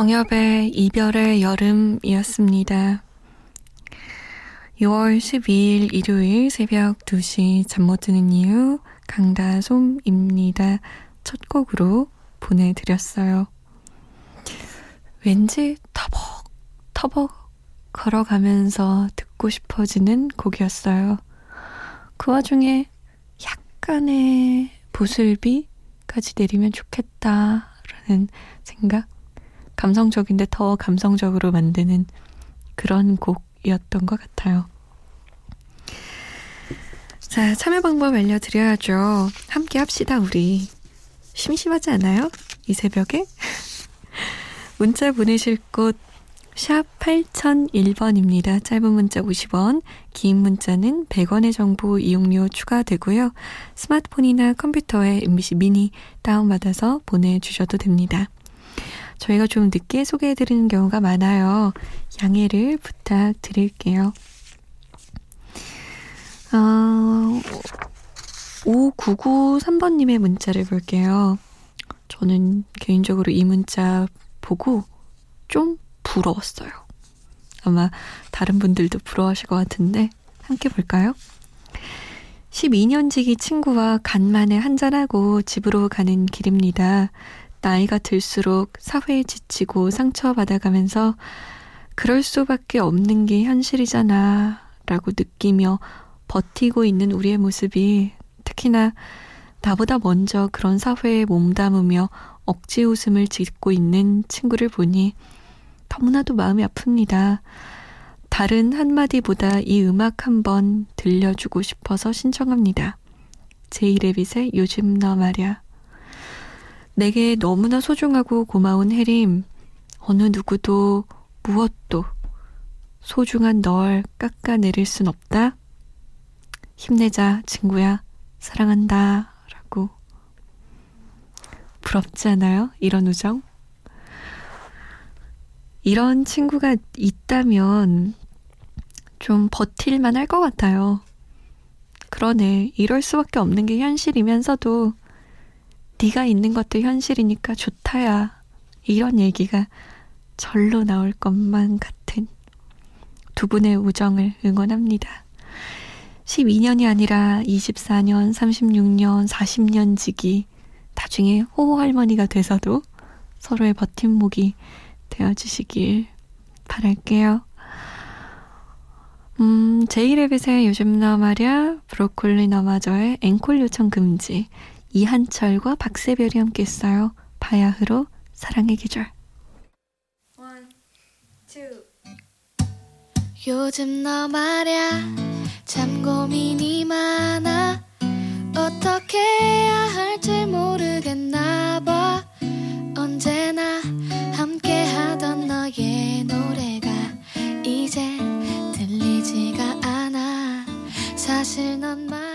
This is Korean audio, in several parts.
정엽의 이별의 여름이었습니다. 6월 12일 일요일 새벽 2시 잠 못 드는 이유 강다솜입니다. 첫 곡으로 보내드렸어요. 왠지 터벅 터벅 걸어가면서 듣고 싶어지는 곡이었어요. 그 와중에 약간의 보슬비까지 내리면 좋겠다라는 생각 감성적인데 더 감성적으로 만드는 그런 곡이었던 것 같아요. 자, 참여 방법 알려드려야죠. 함께 합시다, 우리. 심심하지 않아요? 이 새벽에? 문자 보내실 곳, 샵 8001번입니다. 짧은 문자 50원, 긴 문자는 100원의 정보 이용료 추가되고요. 스마트폰이나 컴퓨터에 MBC 미니 다운받아서 보내주셔도 됩니다. 저희가 좀 늦게 소개해드리는 경우가 많아요. 양해를 부탁드릴게요. 어, 5993번님의 문자를 볼게요. 저는 개인적으로 이 문자 보고 좀 부러웠어요. 아마 다른 분들도 부러워하실 것 같은데 함께 볼까요? 12년 지기 친구와 간만에 한잔하고 집으로 가는 길입니다. 나이가 들수록 사회에 지치고 상처받아가면서 그럴 수밖에 없는 게 현실이잖아 라고 느끼며 버티고 있는 우리의 모습이 특히나 나보다 먼저 그런 사회에 몸담으며 억지 웃음을 짓고 있는 친구를 보니 너무나도 마음이 아픕니다. 다른 한마디보다 이 음악 한번 들려주고 싶어서 신청합니다. 제이레빗의 요즘 너 말야. 내게 너무나 소중하고 고마운 해림. 어느 누구도 무엇도 소중한 널 깎아내릴 순 없다. 힘내자, 친구야. 사랑한다. 라고. 부럽지 않아요? 이런 우정? 이런 친구가 있다면 좀 버틸만 할 것 같아요. 그러네. 이럴 수밖에 없는 게 현실이면서도 네가 있는 것도 현실이니까 좋다야. 이런 얘기가 절로 나올 것만 같은 두 분의 우정을 응원합니다. 12년이 아니라 24년, 36년, 40년 지기 나중에 호호할머니가 돼서도 서로의 버팀목이 되어주시길 바랄게요. 음, 제이레빗의 요즘 너 말야, 브로콜리 너마저의 앵콜 요청 금지, 이한철과 박세별이 함께 했어요. 바야흐로 사랑의 계절. One, 요즘 너 말야 참 고민이 많아 어떻게 해야 할지 모르겠나 봐 언제나 함께 하던 너의 노래가 이제 들리지가 않아 사실 넌 말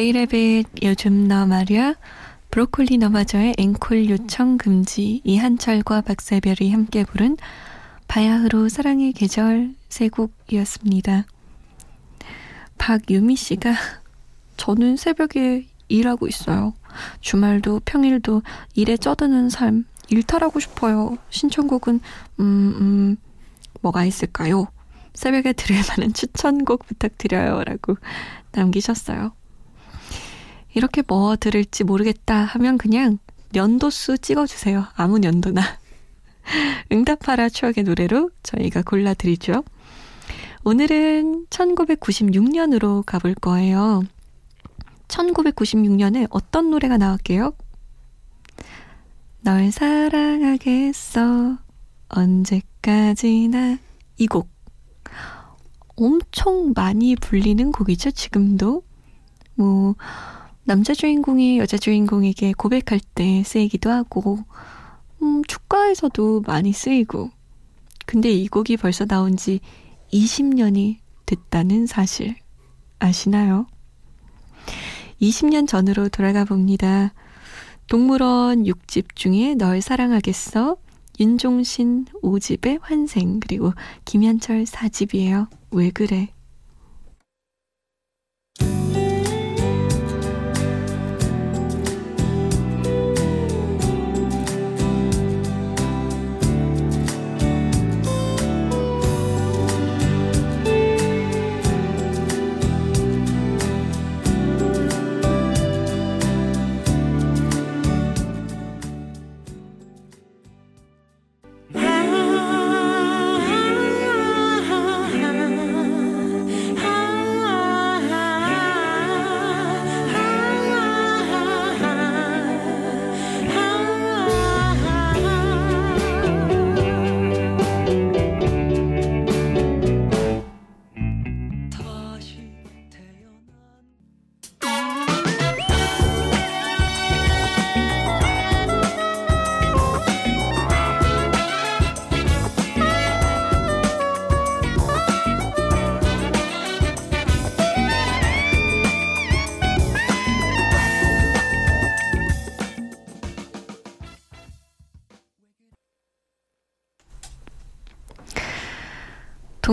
제이레빗 요즘 너 말이야 브로콜리 너마저의 앵콜 요청 금지 이한철과 박세별이 함께 부른 바야흐로 사랑의 계절 세 곡이었습니다. 박유미 씨가 저는 새벽에 일하고 있어요. 주말도 평일도 일에 쩌드는 삶 일탈하고 싶어요. 신청곡은 음, 음 뭐가 있을까요? 새벽에 들을 만한 추천곡 부탁드려요. 라고 남기셨어요. 이렇게 뭐 들을지 모르겠다 하면 그냥 연도수 찍어주세요. 아무 연도나. 응답하라 추억의 노래로 저희가 골라드리죠. 오늘은 1996년으로 가볼 거예요. 1996년에 어떤 노래가 나왔게요? 널 사랑하겠어 언제까지나 이 곡 엄청 많이 불리는 곡이죠 지금도 뭐 남자 주인공이 여자 주인공에게 고백할 때 쓰이기도 하고, 음, 축가에서도 많이 쓰이고. 근데 이 곡이 벌써 나온 지 20년이 됐다는 사실 아시나요? 20년 전으로 돌아가 봅니다. 동물원 6집 중에 널 사랑하겠어, 윤종신 5집의 환생, 그리고 김현철 4집이에요. 왜 그래?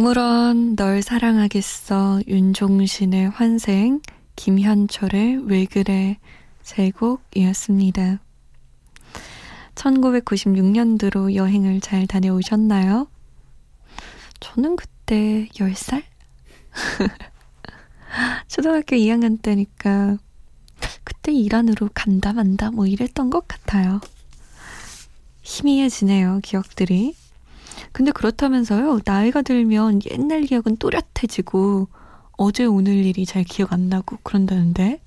동물원 널 사랑하겠어 윤종신의 환생 김현철의 왜 그래 세 곡이었습니다. 1996년도로 여행을 잘 다녀오셨나요? 저는 그때 10살? 초등학교 2학년 때니까 그때 이란으로 간다 만다 뭐 이랬던 것 같아요. 희미해지네요, 기억들이. 근데 그렇다면서요, 나이가 들면 옛날 기억은 또렷해지고, 어제 오늘 일이 잘 기억 안 나고 그런다는데.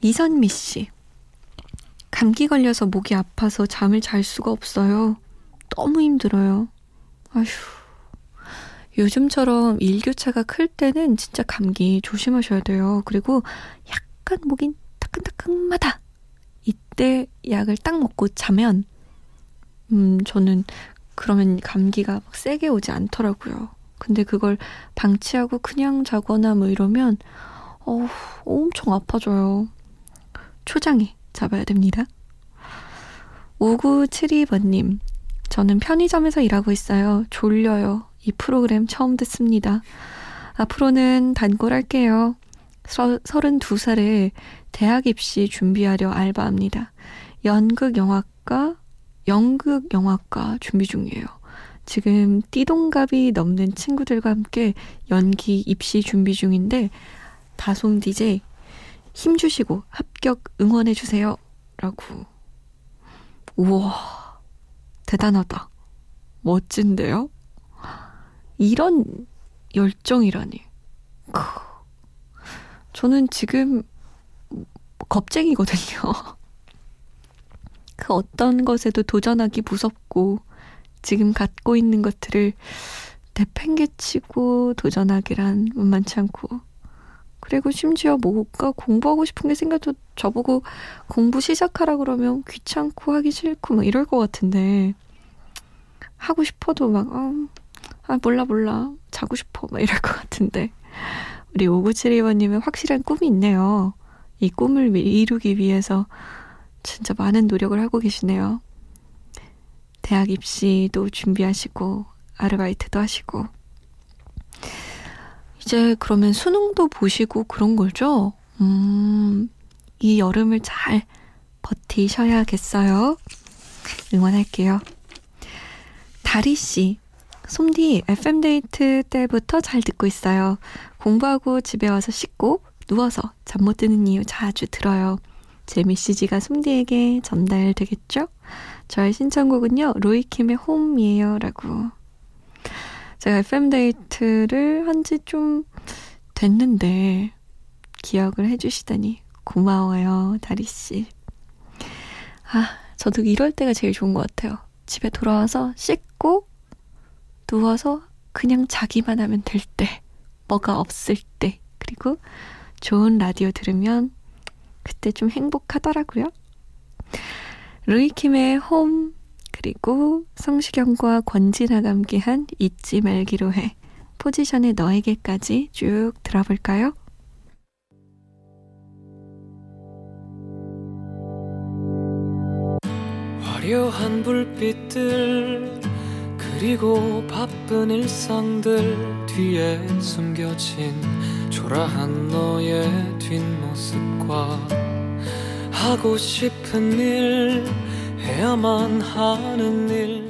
이선미 씨. 감기 걸려서 목이 아파서 잠을 잘 수가 없어요. 너무 힘들어요. 아휴. 요즘처럼 일교차가 클 때는 진짜 감기 조심하셔야 돼요. 그리고 약간 목이 따끈따끈하다. 이때 약을 딱 먹고 자면 음, 저는 그러면 감기가 막 세게 오지 않더라고요. 근데 그걸 방치하고 그냥 자거나 뭐 이러면, 어 엄청 아파져요. 초장에 잡아야 됩니다. 5972번님, 저는 편의점에서 일하고 있어요. 졸려요. 이 프로그램 처음 듣습니다. 앞으로는 단골할게요. 32살에 대학 입시 준비하려 알바합니다. 연극 영화과 연극 영화과 준비 중이에요. 지금 띠동갑이 넘는 친구들과 함께 연기 입시 준비 중인데 다솜 DJ 힘 주시고 합격 응원해 주세요. 라고. 우와, 대단하다. 멋진데요? 이런 열정이라니. 저는 지금 겁쟁이거든요. 그 어떤 것에도 도전하기 무섭고 지금 갖고 있는 것들을 내팽개치고 도전하기란 만만치 않고. 그리고 심지어 뭐가 공부하고 싶은 게 생겨도 저보고 공부 시작하라 그러면 귀찮고 하기 싫고 막 이럴 것 같은데 하고 싶어도 막 어, 아 몰라 몰라. 자고 싶어. 막 이럴 것 같은데. 우리 5972번님은 확실한 꿈이 있네요. 이 꿈을 이루기 위해서 진짜 많은 노력을 하고 계시네요. 대학 입시도 준비하시고, 아르바이트도 하시고. 이제 그러면 수능도 보시고 그런 거죠? 음, 이 여름을 잘 버티셔야겠어요. 응원할게요. 다리 씨, 솜디 FM데이트 때부터 잘 듣고 있어요. 공부하고 집에 와서 씻고 누워서 잠 못 드는 이유 자주 들어요. 제 메시지가 솜디에게 전달되겠죠? 저의 신청곡은요, 로이킴의 홈이에요. 라고. 제가 FM데이트를 한 지 좀 됐는데, 기억을 해주시다니 고마워요, 다리씨. 아, 저도 이럴 때가 제일 좋은 것 같아요. 집에 돌아와서 씻고, 누워서 그냥 자기만 하면 될 때, 뭐가 없을 때, 그리고 좋은 라디오 들으면 그때 좀 행복하더라고요. 루이킴의 홈, 그리고 성시경과 권진아가 함께한 잊지 말기로 해. 포지션의 너에게까지 쭉 들어볼까요? 화려한 불빛들 그리고 바쁜 일상들 뒤에 숨겨진 초라한 너의 뒷모습과 하고 싶은 일 해야만 하는 일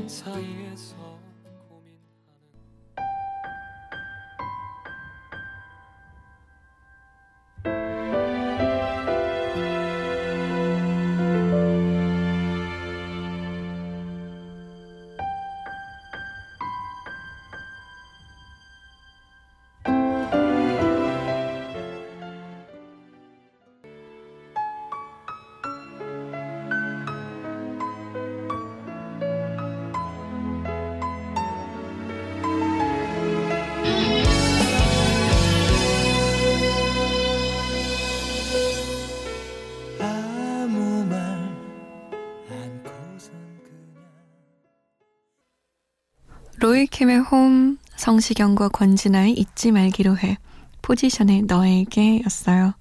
로이킴의 홈, 성시경과 권진아의 잊지 말기로 해. 포지션의 너에게 였어요.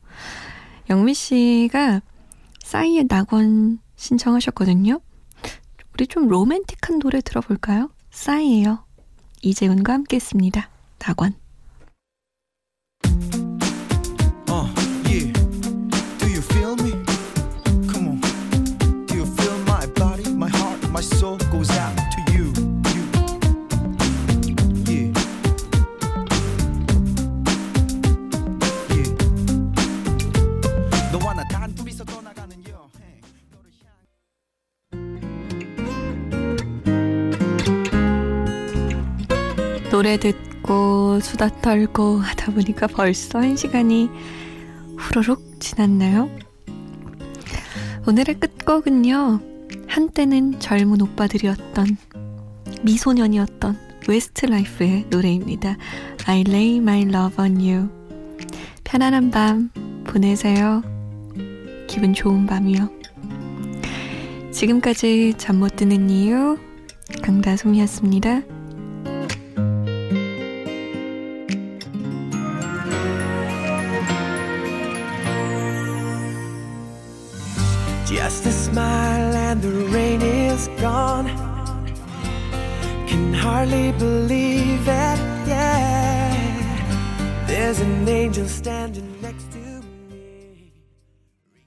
영미 씨가 싸이의 낙원 신청하셨거든요. 우리 좀 로맨틱한 노래 들어볼까요? 싸이예요. 이재훈과 함께 했습니다. 낙원. 노래 듣고 수다 떨고 하다 보니까 벌써 한 시간이 후루룩 지났나요? 오늘의 끝곡은요. 한때는 젊은 오빠들이었던 미소년이었던 웨스트라이프의 노래입니다. I lay my love on you. 편안한 밤 보내세요. 기분 좋은 밤이요. 지금까지 잠 못 드는 이유 강다솜이었습니다. Believe it, yeah. There's an angel standing